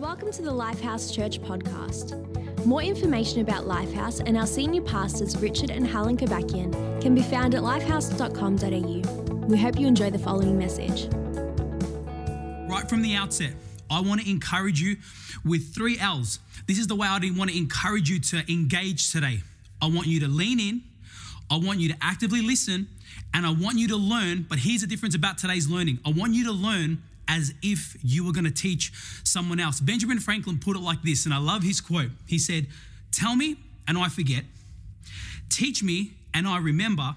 Welcome to the Lifehouse Church podcast. More information about Lifehouse and our senior pastors, Richard and Helen Kabakian, can be found at lifehouse.com.au. We hope you enjoy the following message. Right from the outset, I want to encourage you with three L's. This is the way I want to encourage you to engage today. I want you to lean in, I want you to actively listen, and I want you to learn. But here's the difference about today's learning I want you to learn as if you were going to teach someone else. Benjamin Franklin put it like this, and I love his quote. He said, Tell me, and I forget. Teach me, and I remember.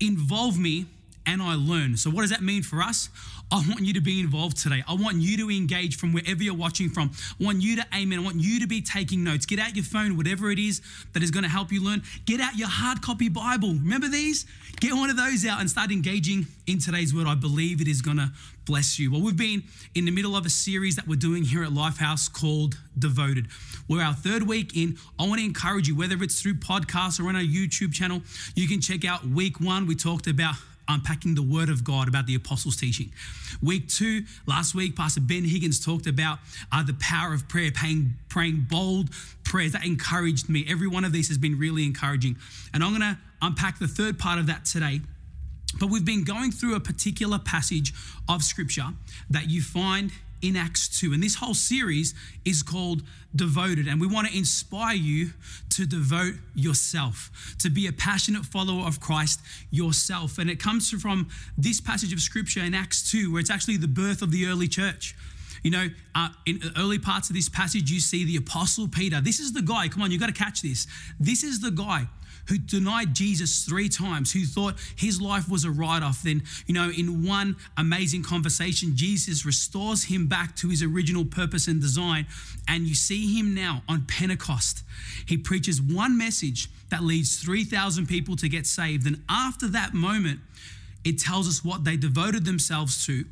Involve me, and I learn. So, what does that mean for us? I want you to be involved today. I want you to engage from wherever you're watching from. I want you to amen. I want you to be taking notes. Get out your phone, whatever it is that is going to help you learn. Get out your hard copy Bible. Remember these? Get one of those out and start engaging in today's word. I believe it is going to bless you. Well, we've been in the middle of a series that we're doing here at Lifehouse called Devoted. We're our third week in. I want to encourage you, whether it's through podcasts or on our YouTube channel, you can check out week one. We talked about unpacking the word of God about the apostles' teaching. Week two, last week, Pastor Ben Higgins talked about uh, the power of prayer, praying, praying bold prayers. That encouraged me. Every one of these has been really encouraging. And I'm going to unpack the third part of that today. But we've been going through a particular passage of scripture that you find in Acts 2. And this whole series is called Devoted. And we want to inspire you to devote yourself, to be a passionate follower of Christ yourself. And it comes from this passage of scripture in Acts 2, where it's actually the birth of the early church. You know, uh, in early parts of this passage, you see the Apostle Peter. This is the guy, come on, you got to catch this. This is the guy who denied Jesus three times, who thought his life was a write off. Then, you know, in one amazing conversation, Jesus restores him back to his original purpose and design. And you see him now on Pentecost. He preaches one message that leads 3,000 people to get saved. And after that moment, it tells us what they devoted themselves to.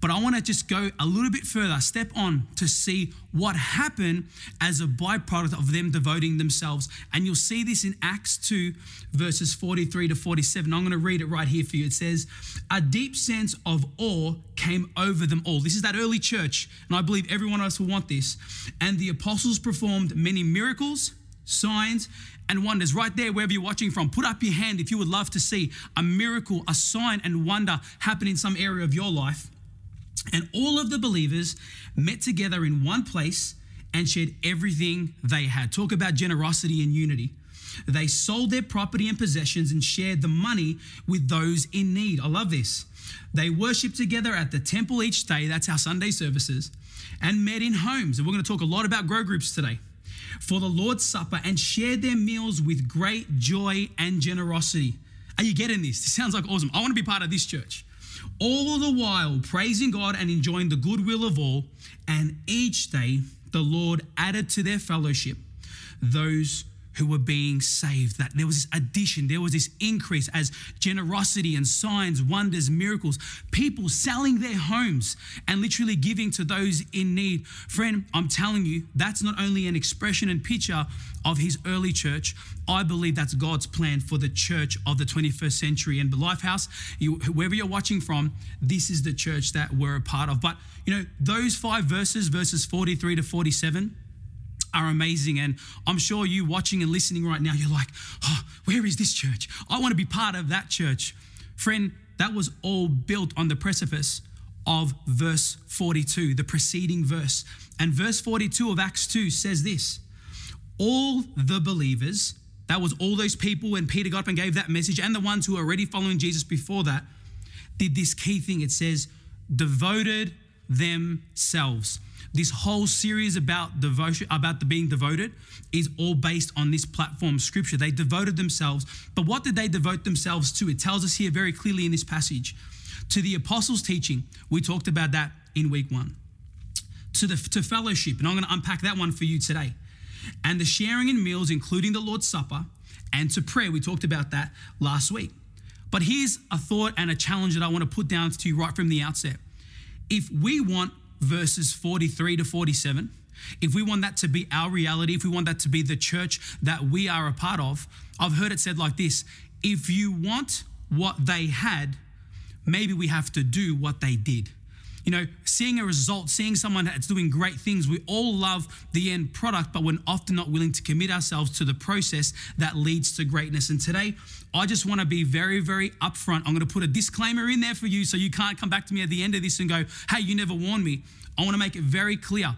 But I want to just go a little bit further, step on to see what happened as a byproduct of them devoting themselves. And you'll see this in Acts 2, verses 43 to 47. I'm going to read it right here for you. It says, A deep sense of awe came over them all. This is that early church, and I believe every one of us will want this. And the apostles performed many miracles, signs, and wonders right there, wherever you're watching from. Put up your hand if you would love to see a miracle, a sign, and wonder happen in some area of your life. And all of the believers met together in one place and shared everything they had. Talk about generosity and unity. They sold their property and possessions and shared the money with those in need. I love this. They worshiped together at the temple each day, that's our Sunday services, and met in homes. And we're going to talk a lot about grow groups today. For the Lord's Supper and shared their meals with great joy and generosity. Are you getting this? This sounds like awesome. I want to be part of this church all the while praising God and enjoying the goodwill of all. And each day the Lord added to their fellowship those who were being saved. That there was this addition, there was this increase as generosity and signs, wonders, miracles, people selling their homes and literally giving to those in need. Friend, I'm telling you, that's not only an expression and picture of his early church, I believe that's God's plan for the church of the 21st century. And the Lifehouse, you, wherever you're watching from, this is the church that we're a part of. But, you know, those five verses, verses 43 to 47, are amazing. And I'm sure you watching and listening right now, you're like, oh, where is this church? I want to be part of that church. Friend, that was all built on the precipice of verse 42, the preceding verse. And verse 42 of Acts 2 says this All the believers, that was all those people when Peter got up and gave that message, and the ones who were already following Jesus before that, did this key thing. It says, devoted themselves. This whole series about devotion, about the being devoted, is all based on this platform scripture. They devoted themselves. But what did they devote themselves to? It tells us here very clearly in this passage. To the apostles' teaching, we talked about that in week one. To the to fellowship, and I'm going to unpack that one for you today. And the sharing in meals, including the Lord's Supper, and to prayer. We talked about that last week. But here's a thought and a challenge that I want to put down to you right from the outset. If we want verses 43 to 47, if we want that to be our reality, if we want that to be the church that we are a part of, I've heard it said like this if you want what they had, maybe we have to do what they did. You know, seeing a result, seeing someone that's doing great things, we all love the end product, but we're often not willing to commit ourselves to the process that leads to greatness. And today, I just want to be very, very upfront. I'm going to put a disclaimer in there for you so you can't come back to me at the end of this and go, hey, you never warned me. I want to make it very clear.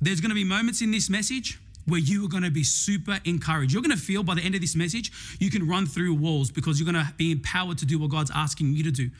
There's going to be moments in this message where you are going to be super encouraged. You're going to feel by the end of this message, you can run through walls because you're going to be empowered to do what God's asking you to do.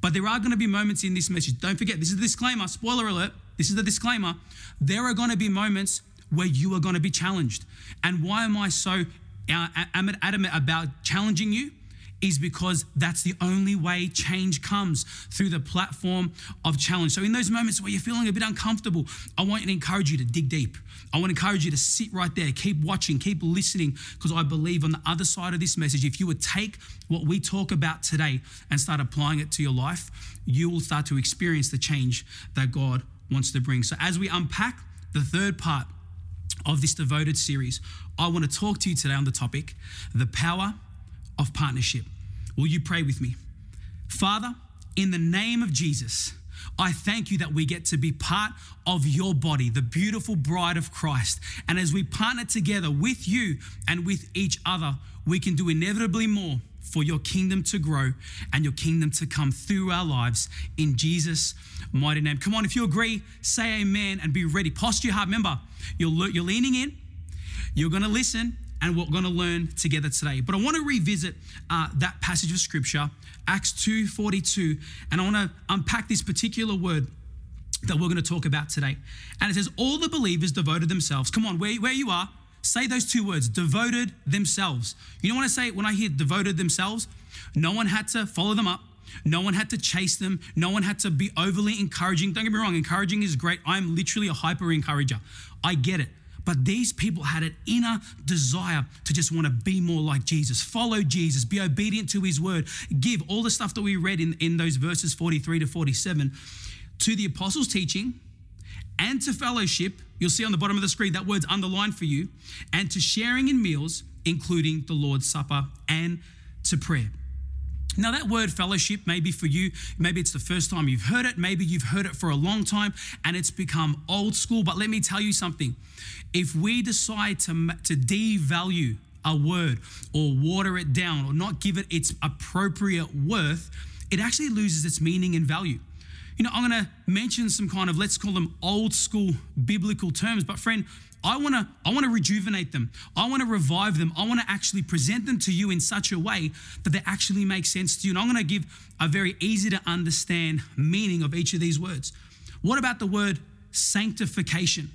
But there are going to be moments in this message. Don't forget, this is the disclaimer. Spoiler alert. This is the disclaimer. There are going to be moments where you are going to be challenged. And why am I so uh, adamant about challenging you? Is because that's the only way change comes through the platform of challenge. So, in those moments where you're feeling a bit uncomfortable, I want to encourage you to dig deep. I want to encourage you to sit right there, keep watching, keep listening, because I believe on the other side of this message, if you would take what we talk about today and start applying it to your life, you will start to experience the change that God wants to bring. So, as we unpack the third part of this devoted series, I want to talk to you today on the topic the power of partnership. Will you pray with me? Father, in the name of Jesus, I thank you that we get to be part of your body, the beautiful bride of Christ. And as we partner together with you and with each other, we can do inevitably more for your kingdom to grow and your kingdom to come through our lives in Jesus' mighty name. Come on, if you agree, say amen and be ready. Posture your heart. Remember, you're, you're leaning in, you're going to listen, and we're going to learn together today. But I want to revisit uh, that passage of scripture, Acts 2:42, and I want to unpack this particular word that we're going to talk about today. And it says, All the believers devoted themselves. Come on, where, where you are, say those two words, devoted themselves. You know what I say when I hear devoted themselves? No one had to follow them up. No one had to chase them. No one had to be overly encouraging. Don't get me wrong, encouraging is great. I'm literally a hyper encourager. I get it. But these people had an inner desire to just want to be more like Jesus, follow Jesus, be obedient to his word, give all the stuff that we read in, in those verses 43 to 47 to the apostles' teaching and to fellowship. You'll see on the bottom of the screen that word's underlined for you, and to sharing in meals, including the Lord's Supper and to prayer. Now, that word fellowship, maybe for you, maybe it's the first time you've heard it, maybe you've heard it for a long time and it's become old school. But let me tell you something if we decide to, to devalue a word or water it down or not give it its appropriate worth, it actually loses its meaning and value. You know, I'm going to mention some kind of, let's call them old school biblical terms, but friend, I want to I want to rejuvenate them. I want to revive them. I want to actually present them to you in such a way that they actually make sense to you. And I'm going to give a very easy to understand meaning of each of these words. What about the word sanctification?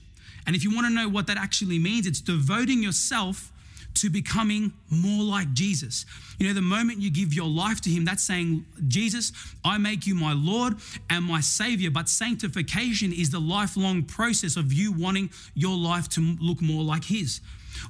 And if you want to know what that actually means, it's devoting yourself to becoming more like Jesus. You know, the moment you give your life to Him, that's saying, Jesus, I make you my Lord and my Savior. But sanctification is the lifelong process of you wanting your life to look more like His.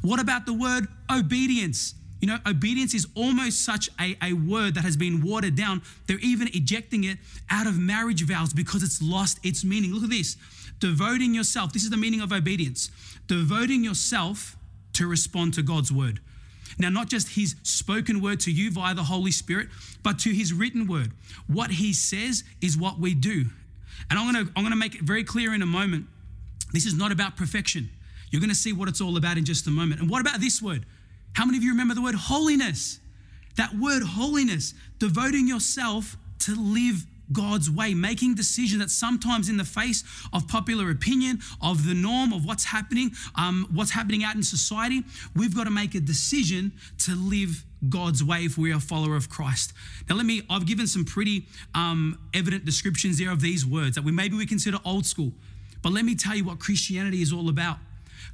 What about the word obedience? You know, obedience is almost such a, a word that has been watered down. They're even ejecting it out of marriage vows because it's lost its meaning. Look at this devoting yourself. This is the meaning of obedience. Devoting yourself to respond to God's word. Now, not just his spoken word to you via the Holy Spirit, but to his written word. What he says is what we do. And I'm gonna, I'm gonna make it very clear in a moment. This is not about perfection. You're gonna see what it's all about in just a moment. And what about this word? How many of you remember the word holiness? That word holiness, devoting yourself to live God's way, making decisions that sometimes in the face of popular opinion, of the norm, of what's happening, um, what's happening out in society, we've got to make a decision to live God's way if we are a follower of Christ. Now, let me, I've given some pretty um, evident descriptions there of these words that we maybe we consider old school. But let me tell you what Christianity is all about.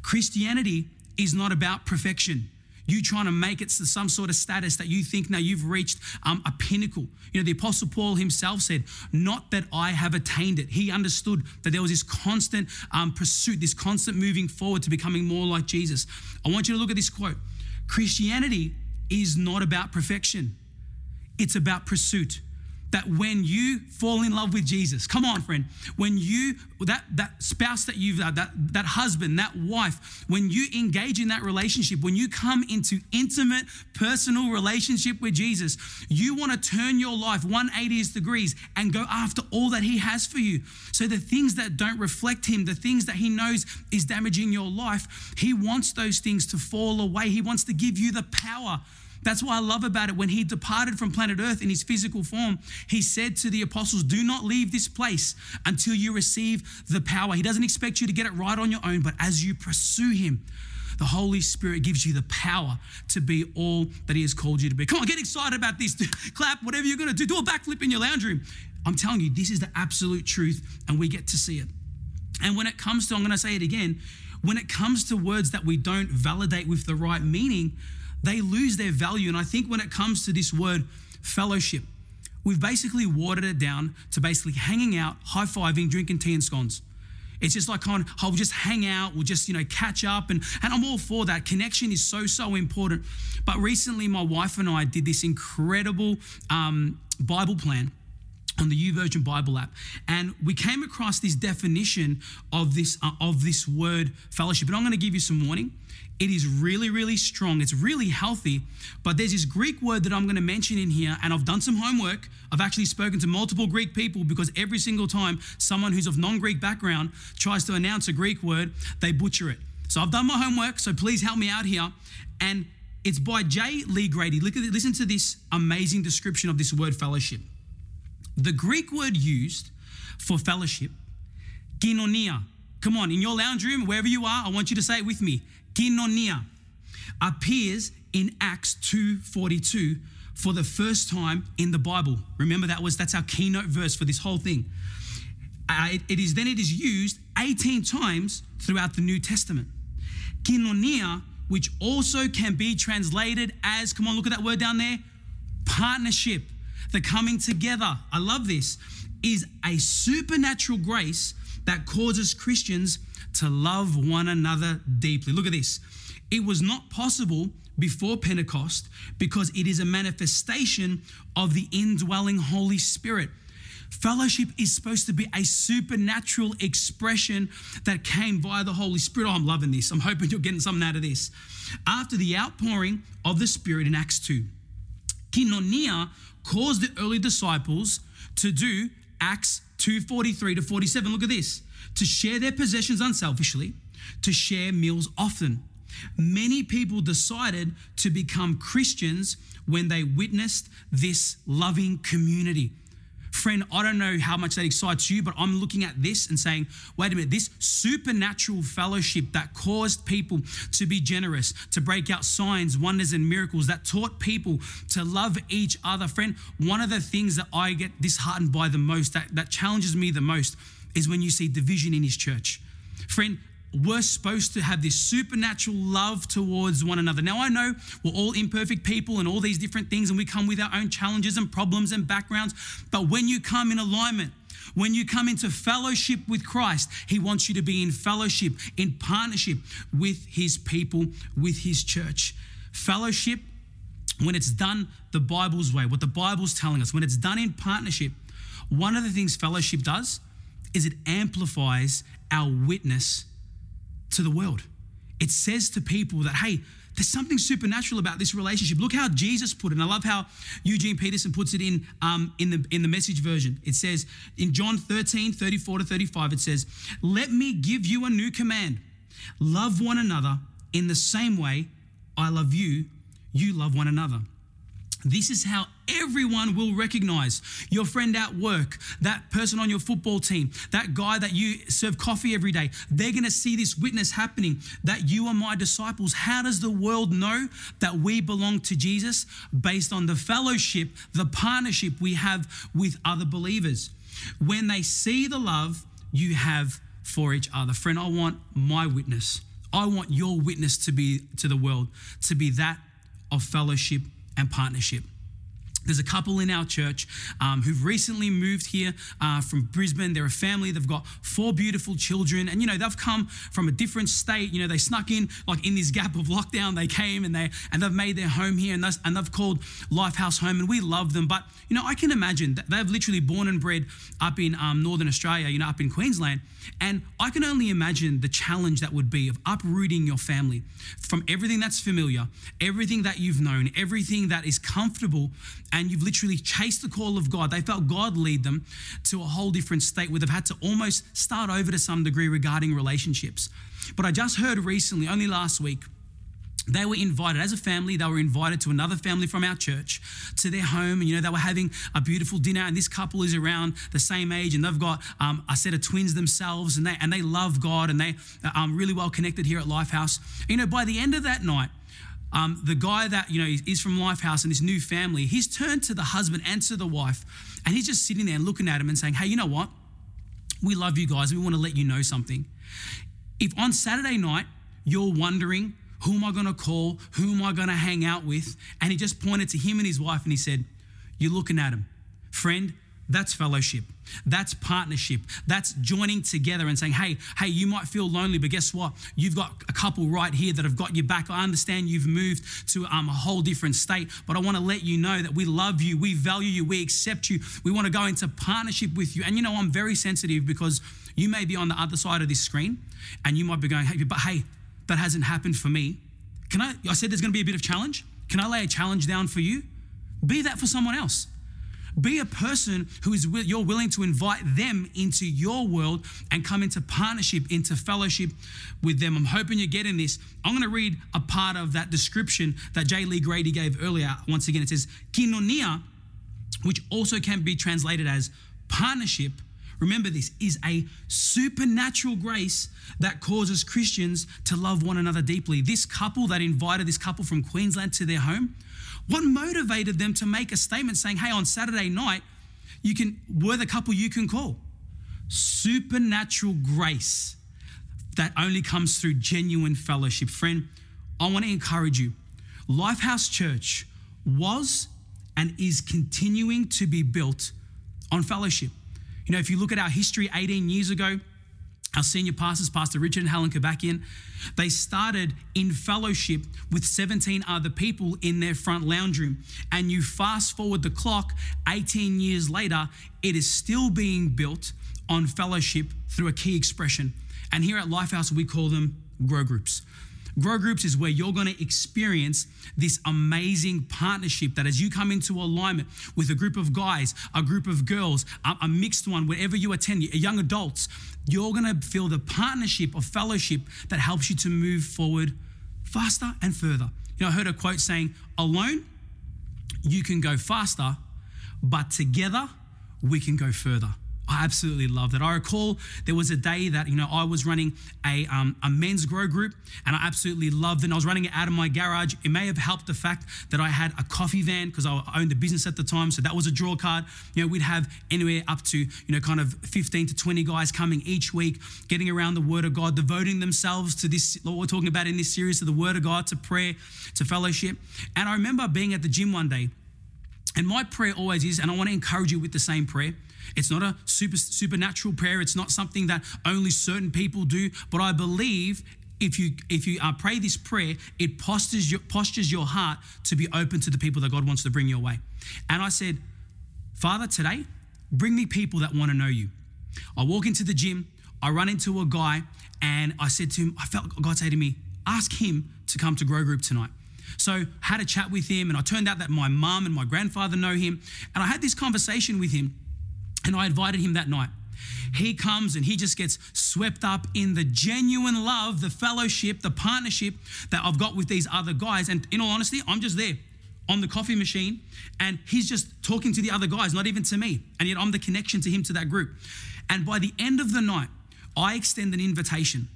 Christianity is not about perfection you trying to make it to some sort of status that you think now you've reached um, a pinnacle. You know, the Apostle Paul himself said, Not that I have attained it. He understood that there was this constant um, pursuit, this constant moving forward to becoming more like Jesus. I want you to look at this quote Christianity is not about perfection, it's about pursuit. That when you fall in love with Jesus, come on, friend, when you that that spouse that you've that that husband, that wife, when you engage in that relationship, when you come into intimate, personal relationship with Jesus, you want to turn your life 180 degrees and go after all that He has for you. So the things that don't reflect Him, the things that He knows is damaging your life, He wants those things to fall away. He wants to give you the power that's what I love about it. When he departed from planet Earth in his physical form, he said to the apostles, Do not leave this place until you receive the power. He doesn't expect you to get it right on your own, but as you pursue him, the Holy Spirit gives you the power to be all that He has called you to be. Come on, get excited about this. Clap, whatever you're going to do. Do a backflip in your lounge room. I'm telling you, this is the absolute truth, and we get to see it. And when it comes to, I'm going to say it again, when it comes to words that we don't validate with the right meaning, they lose their value. And I think when it comes to this word fellowship, we've basically watered it down to basically hanging out, high fiving, drinking tea and scones. It's just like on, oh, we'll just hang out, we'll just, you know, catch up. And, and I'm all for that. Connection is so, so important. But recently, my wife and I did this incredible um, Bible plan on the YouVersion Bible app, and we came across this definition of this uh, of this word fellowship. And I'm going to give you some warning. It is really, really strong. It's really healthy. But there's this Greek word that I'm going to mention in here, and I've done some homework. I've actually spoken to multiple Greek people because every single time someone who's of non Greek background tries to announce a Greek word, they butcher it. So I've done my homework, so please help me out here. And it's by J. Lee Grady. Look at listen to this amazing description of this word fellowship. The Greek word used for fellowship, koinonia. Come on, in your lounge room, wherever you are, I want you to say it with me koinonia appears in Acts 2:42 for the first time in the Bible. Remember that was that's our keynote verse for this whole thing. Uh, it, it is then it is used 18 times throughout the New Testament. Koinonia, which also can be translated as come on, look at that word down there, partnership, the coming together. I love this. Is a supernatural grace that causes Christians to love one another deeply. Look at this. It was not possible before Pentecost because it is a manifestation of the indwelling Holy Spirit. Fellowship is supposed to be a supernatural expression that came via the Holy Spirit. Oh, I'm loving this. I'm hoping you're getting something out of this. After the outpouring of the Spirit in Acts 2, Koinonia caused the early disciples to do Acts 2:43 to 47. Look at this to share their possessions unselfishly, to share meals often. Many people decided to become Christians when they witnessed this loving community. Friend, I don't know how much that excites you, but I'm looking at this and saying, wait a minute, this supernatural fellowship that caused people to be generous, to break out signs, wonders, and miracles, that taught people to love each other. Friend, one of the things that I get disheartened by the most, that, that challenges me the most, is when you see division in his church. Friend, we're supposed to have this supernatural love towards one another. Now, I know we're all imperfect people and all these different things, and we come with our own challenges and problems and backgrounds. But when you come in alignment, when you come into fellowship with Christ, He wants you to be in fellowship, in partnership with His people, with His church. Fellowship, when it's done the Bible's way, what the Bible's telling us, when it's done in partnership, one of the things fellowship does is it amplifies our witness to the world. It says to people that, hey, there's something supernatural about this relationship. Look how Jesus put it. And I love how Eugene Peterson puts it in, um, in, the, in the message version. It says in John 13, 34 to 35, it says, Let me give you a new command. Love one another in the same way I love you, you love one another. This is how everyone will recognize your friend at work, that person on your football team, that guy that you serve coffee every day. They're going to see this witness happening that you are my disciples. How does the world know that we belong to Jesus? Based on the fellowship, the partnership we have with other believers. When they see the love you have for each other. Friend, I want my witness. I want your witness to be to the world to be that of fellowship and partnership. There's a couple in our church um, who've recently moved here uh, from Brisbane. They're a family. They've got four beautiful children, and you know they've come from a different state. You know they snuck in like in this gap of lockdown. They came and they and they've made their home here, and, and they've called Lifehouse home, and we love them. But you know I can imagine that they've literally born and bred up in um, Northern Australia, you know up in Queensland, and I can only imagine the challenge that would be of uprooting your family from everything that's familiar, everything that you've known, everything that is comfortable and you've literally chased the call of God. They felt God lead them to a whole different state where they've had to almost start over to some degree regarding relationships. But I just heard recently, only last week, they were invited as a family they were invited to another family from our church to their home and you know they were having a beautiful dinner and this couple is around the same age and they've got um, a set of twins themselves and they and they love god and they are um, really well connected here at lifehouse you know by the end of that night um, the guy that you know is from Lifehouse and this new family, he's turned to the husband and to the wife, and he's just sitting there and looking at him and saying, "Hey, you know what? We love you guys. We want to let you know something. If on Saturday night you're wondering who am I going to call, who am I going to hang out with, and he just pointed to him and his wife and he said, "You're looking at him, friend. That's fellowship. That's partnership. That's joining together and saying, hey, hey, you might feel lonely, but guess what? You've got a couple right here that have got your back. I understand you've moved to um, a whole different state, but I want to let you know that we love you, we value you, we accept you. We want to go into partnership with you. And you know, I'm very sensitive because you may be on the other side of this screen and you might be going, hey, but hey, that hasn't happened for me. Can I? I said there's going to be a bit of challenge. Can I lay a challenge down for you? Be that for someone else. Be a person who is you're willing to invite them into your world and come into partnership, into fellowship with them. I'm hoping you're getting this. I'm going to read a part of that description that J. Lee Grady gave earlier. Once again, it says "Koinonia," which also can be translated as partnership. Remember, this is a supernatural grace that causes Christians to love one another deeply. This couple that invited this couple from Queensland to their home what motivated them to make a statement saying, hey, on Saturday night, you can, we're the couple you can call? Supernatural grace that only comes through genuine fellowship. Friend, I want to encourage you. Lifehouse Church was and is continuing to be built on fellowship. You know, if you look at our history 18 years ago, our senior pastors, Pastor Richard and Helen Kabakian, they started in fellowship with 17 other people in their front lounge room. And you fast forward the clock 18 years later, it is still being built on fellowship through a key expression. And here at Lifehouse, we call them grow groups. Grow groups is where you're going to experience this amazing partnership that as you come into alignment with a group of guys, a group of girls, a, mixed one, wherever you attend, young adults, you're going to feel the partnership of fellowship that helps you to move forward faster and further. You know, I heard a quote saying, alone, you can go faster, but together, we can go further. I absolutely love that. I recall there was a day that you know I was running a, um, a men's grow group, and I absolutely loved it. And I was running it out of my garage. It may have helped the fact that I had a coffee van because I owned the business at the time, so that was a draw card. You know, we'd have anywhere up to you know kind of 15 to 20 guys coming each week, getting around the Word of God, devoting themselves to this. What we're talking about in this series, to the Word of God, to prayer, to fellowship. And I remember being at the gym one day, and my prayer always is, and I want to encourage you with the same prayer it's not a super supernatural prayer. It's not something that only certain people do. But I believe if you if you uh, pray this prayer, it postures your postures your heart to be open to the people that God wants to bring your way. And I said, Father, today, bring me people that want to know you. I walk into the gym. I run into a guy, and I said to him, I felt God say to me, ask him to come to Grow Group tonight. So had a chat with him, and I turned out that my mom and my grandfather know him, and I had this conversation with him. And I invited him that night. He comes and he just gets swept up in the genuine love, the fellowship, the partnership that I've got with these other guys. And in all honesty, I'm just there on the coffee machine and he's just talking to the other guys, not even to me. And yet I'm the connection to him to that group. And by the end of the night, I extend an invitation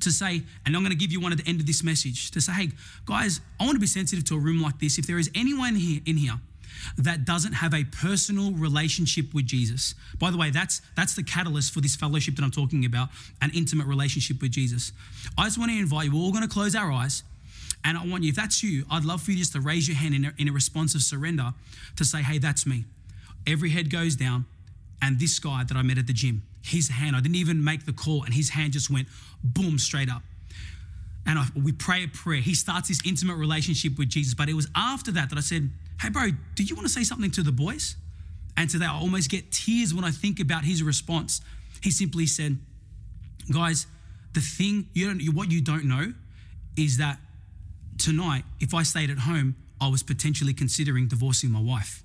to say, and I'm going to give you one at the end of this message to say, hey, guys, I want to be sensitive to a room like this. If there is anyone here in here that doesn't have a personal relationship with Jesus. By the way, that's that's the catalyst for this fellowship that I'm talking about, an intimate relationship with Jesus. I just want to invite you, we're all going to close our eyes. And I want you, if that's you, I'd love for you just to raise your hand in a, in a response of surrender to say, hey, that's me. Every head goes down. And this guy that I met at the gym, his hand, I didn't even make the call, and his hand just went boom straight up. And we pray a prayer. He starts this intimate relationship with Jesus. But it was after that that I said, hey, bro, do you want to say something to the boys? And today I almost get tears when I think about his response. He simply said, guys, the thing you don't, what you don't know is that tonight, if I stayed at home, I was potentially considering divorcing my wife.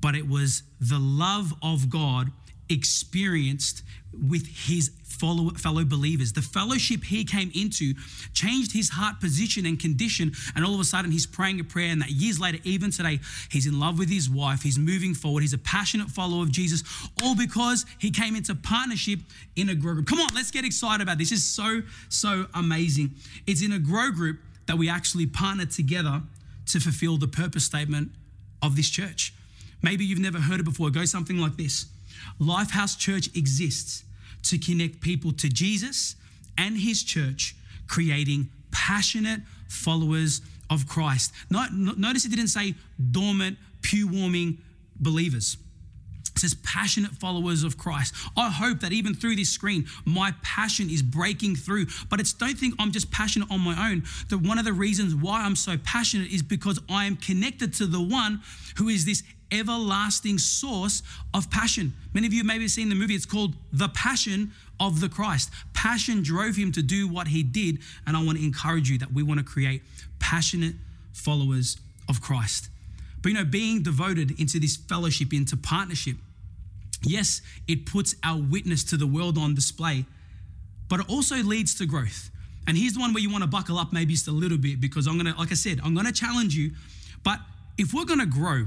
But it was the love of God experienced with his fellow, fellow believers. The fellowship he came into changed his heart position and condition. And all of a sudden, he's praying a prayer. And that years later, even today, he's in love with his wife. He's moving forward. He's a passionate follower of Jesus, all because he came into partnership in a grow group. Come on, let's get excited about this. This is so, so amazing. It's in a grow group that we actually partner together to fulfill the purpose statement of this church. Maybe you've never heard it before. It goes something like this Lifehouse Church exists to connect people to Jesus and his church, creating passionate followers of Christ. Notice it didn't say dormant, pew warming believers. It says passionate followers of Christ. I hope that even through this screen, my passion is breaking through. But it's don't think I'm just passionate on my own. That one of the reasons why I'm so passionate is because I am connected to the one who is this everlasting source of passion. Many of you maybe have seen the movie, it's called The Passion of the Christ. Passion drove him to do what he did. And I want to encourage you that we want to create passionate followers of Christ. But you know, being devoted into this fellowship, into partnership, yes, it puts our witness to the world on display, but it also leads to growth. And here's the one where you want to buckle up maybe just a little bit because I'm going to, like I said, I'm going to challenge you. But if we're going to grow,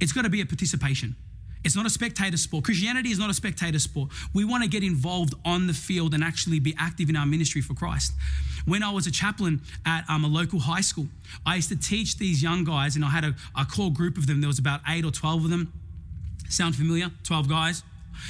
it's got to be a participation. It's not a spectator sport. Christianity is not a spectator sport. We want to get involved on the field and actually be active in our ministry for Christ. When I was a chaplain at um, a local high school, I used to teach these young guys, and I had a, a core group of them. There was about eight or 12 of them. Sound familiar? 12 guys.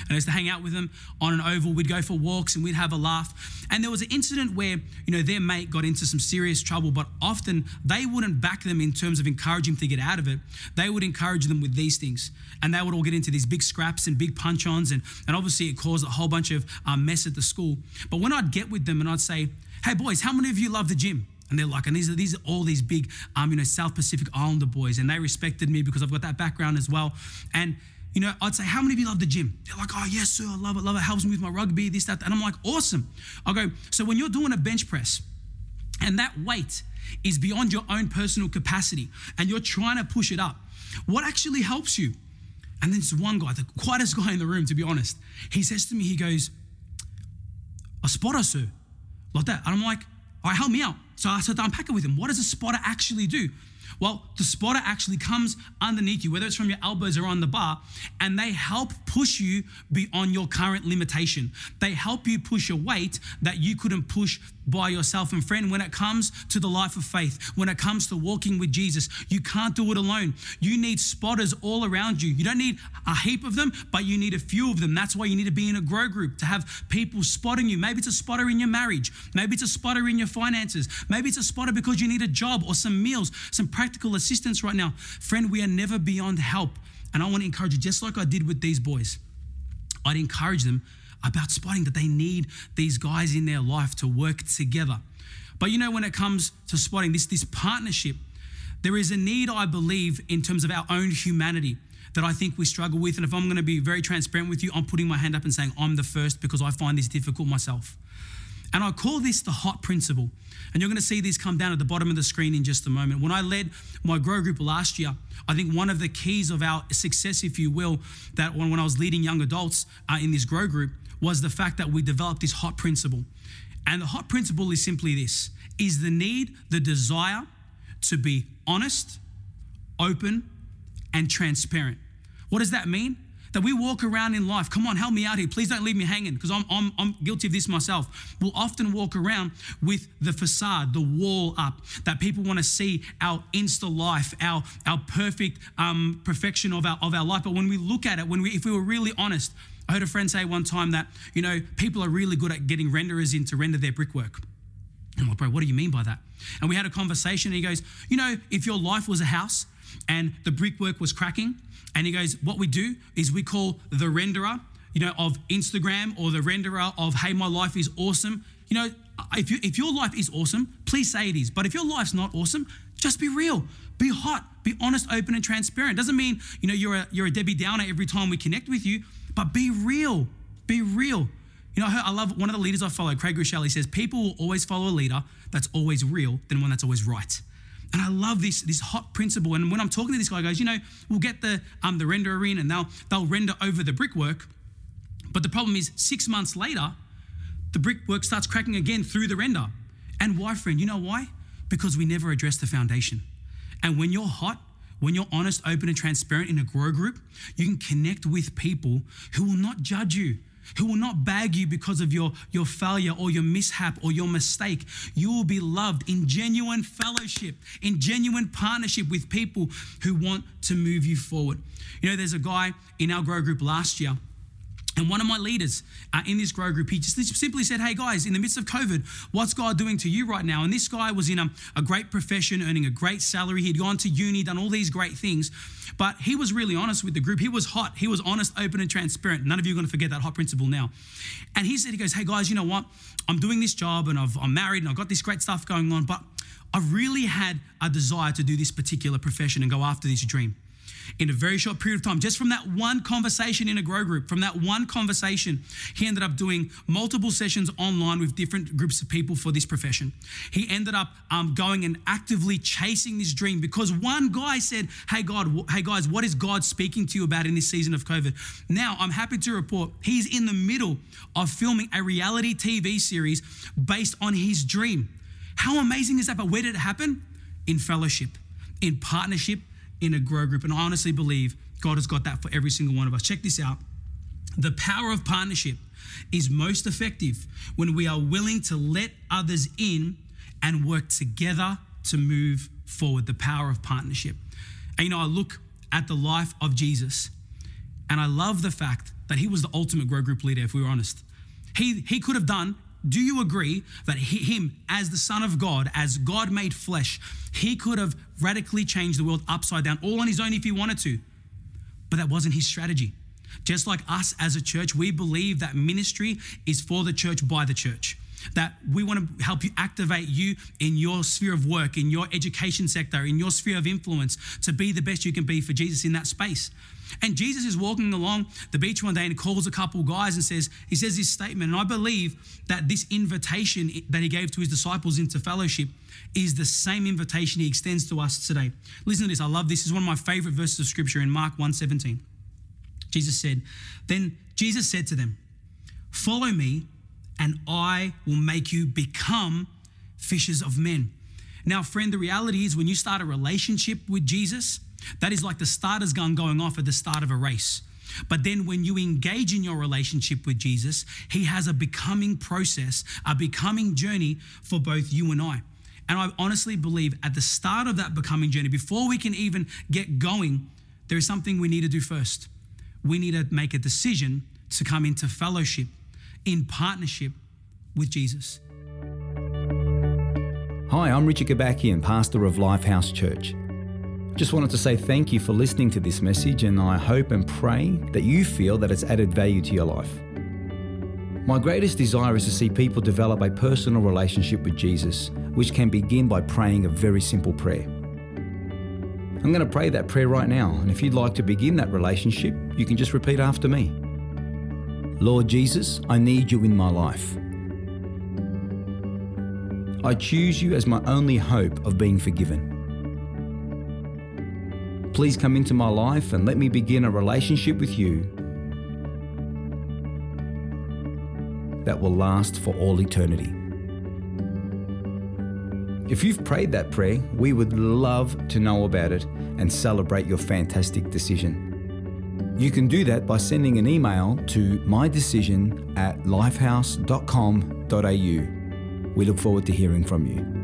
And I used to hang out with them on an oval. We'd go for walks and we'd have a laugh. And there was an incident where, you know, their mate got into some serious trouble, but often they wouldn't back them in terms of encouraging them to get out of it. They would encourage them with these things. And they would all get into these big scraps and big punch ons. And, and obviously it caused a whole bunch of um, mess at the school. But when I'd get with them and I'd say, hey, boys, how many of you love the gym? And they're like, and these are these are all these big, um, you know, South Pacific Islander boys, and they respected me because I've got that background as well. And you know, I'd say, How many of you love the gym? They're like, Oh, yes, sir, I love it, love it. Helps me with my rugby, this, that. And I'm like, Awesome. I'll go, So when you're doing a bench press and that weight is beyond your own personal capacity and you're trying to push it up, what actually helps you? And then this one guy, the quietest guy in the room, to be honest, he says to me, He goes, A spotter, sir. Like that. And I'm like, All right, help me out. So I started to unpack it with him. What does a spotter actually do? Well, the spotter actually comes underneath you, whether it's from your elbows or on the bar, and they help push you beyond your current limitation. They help you push a weight that you couldn't push by yourself. And friend, when it comes to the life of faith, when it comes to walking with Jesus, you can't do it alone. You need spotters all around you. You don't need a heap of them, but you need a few of them. That's why you need to be in a grow group to have people spotting you. Maybe it's a spotter in your marriage. Maybe it's a spotter in your finances. Maybe it's a spotter because you need a job or some meals, some practical assistance right now. Friend, we are never beyond help. And I want to encourage you, just like I did with these boys, I'd encourage them about spotting that they need these guys in their life to work together. But you know, when it comes to spotting this, this partnership, there is a need, I believe, in terms of our own humanity that I think we struggle with. And if I'm going to be very transparent with you, I'm putting my hand up and saying I'm the first because I find this difficult myself. And I call this the hot principle. And you're going to see these come down at the bottom of the screen in just a moment. When I led my grow group last year, I think one of the keys of our success, if you will, that when, I was leading young adults uh, in this grow group was the fact that we developed this hot principle. And the hot principle is simply this is the need, the desire to be honest, open, and transparent. What does that mean? That we walk around in life, come on, help me out here. Please don't leave me hanging because I'm, I'm, I'm guilty of this myself. We'll often walk around with the facade, the wall up, that people want to see our insta life, our, our perfect um, perfection of our, of our life. But when we look at it, when we, if we were really honest, I heard a friend say one time that, you know, people are really good at getting renderers in to render their brickwork. I'm like, bro, what do you mean by that? And we had a conversation, and he goes, you know, if your life was a house and the brickwork was cracking, and he goes, what we do is we call the renderer, you know, of Instagram or the renderer of, hey, my life is awesome. You know, if, you, if your life is awesome, please say it is. But if your life's not awesome, just be real. Be hot. Be honest, open, and transparent. Doesn't mean, you know, you're a, you're a Debbie Downer every time we connect with you, but be real. Be real. You know, I, love one of the leaders I follow, Craig Groeschel. He says, people will always follow a leader that's always real than one that's always right. And I love this, this hot principle. And when I'm talking to this guy, goes, you know, we'll get the um, the renderer in and they'll they'll render over the brickwork. But the problem is six months later, the brickwork starts cracking again through the render. And why, friend? You know why? Because we never address the foundation. And when you're hot, when you're honest, open, and transparent in a grow group, you can connect with people who will not judge you, who will not bag you because of your, your failure or your mishap or your mistake. You will be loved in genuine fellowship, in genuine partnership with people who want to move you forward. You know, there's a guy in our grow group last year and one of my leaders uh, in this grow group, he just simply said, Hey guys, in the midst of COVID, what's God doing to you right now? And this guy was in a, a great profession, earning a great salary. He'd gone to uni, done all these great things. But he was really honest with the group. He was hot. He was honest, open, and transparent. None of you are going to forget that hot principle now. And he said, He goes, Hey guys, you know what? I'm doing this job and I've, I'm married and I've got this great stuff going on, but I really had a desire to do this particular profession and go after this dream in a very short period of time, just from that one conversation in a grow group, from that one conversation, he ended up doing multiple sessions online with different groups of people for this profession. He ended up um, going and actively chasing this dream because one guy said, Hey, God, hey, guys, what is God speaking to you about in this season of COVID? Now, I'm happy to report he's in the middle of filming a reality TV series based on his dream. How amazing is that? But where did it happen? In fellowship, in partnership, in a grow group. And I honestly believe God has got that for every single one of us. Check this out. The power of partnership is most effective when we are willing to let others in and work together to move forward. The power of partnership. And you know, I look at the life of Jesus and I love the fact that he was the ultimate grow group leader, if we were honest. He, he could have done do you agree that he, him, as the Son of God, as God made flesh, he could have radically changed the world upside down all on his own if he wanted to? But that wasn't his strategy. Just like us as a church, we believe that ministry is for the church by the church. That we want to help you activate you in your sphere of work, in your education sector, in your sphere of influence to be the best you can be for Jesus in that space. And Jesus is walking along the beach one day and calls a couple guys and says, He says this statement. And I believe that this invitation that he gave to his disciples into fellowship is the same invitation he extends to us today. Listen to this. I love this. This is one of my favorite verses of scripture in Mark 1:17. Jesus said, Then Jesus said to them, Follow me, and I will make you become fishers of men. Now, friend, the reality is when you start a relationship with Jesus, that is like the starter's gun going off at the start of a race. But then when you engage in your relationship with Jesus, he has a becoming process, a becoming journey for both you and I. And I honestly believe at the start of that becoming journey, before we can even get going, there is something we need to do first. We need to make a decision to come into fellowship, in partnership with Jesus. Hi, I'm Richard Kabakian, pastor of Lifehouse Church. Just wanted to say thank you for listening to this message, and I hope and pray that you feel that it's added value to your life. My greatest desire is to see people develop a personal relationship with Jesus, which can begin by praying a very simple prayer. I'm going to pray that prayer right now, and if you'd like to begin that relationship, you can just repeat after me Lord Jesus, I need you in my life. I choose you as my only hope of being forgiven. Please come into my life and let me begin a relationship with you that will last for all eternity. If you've prayed that prayer, we would love to know about it and celebrate your fantastic decision. You can do that by sending an email to mydecision at lifehouse.com.au. We look forward to hearing from you.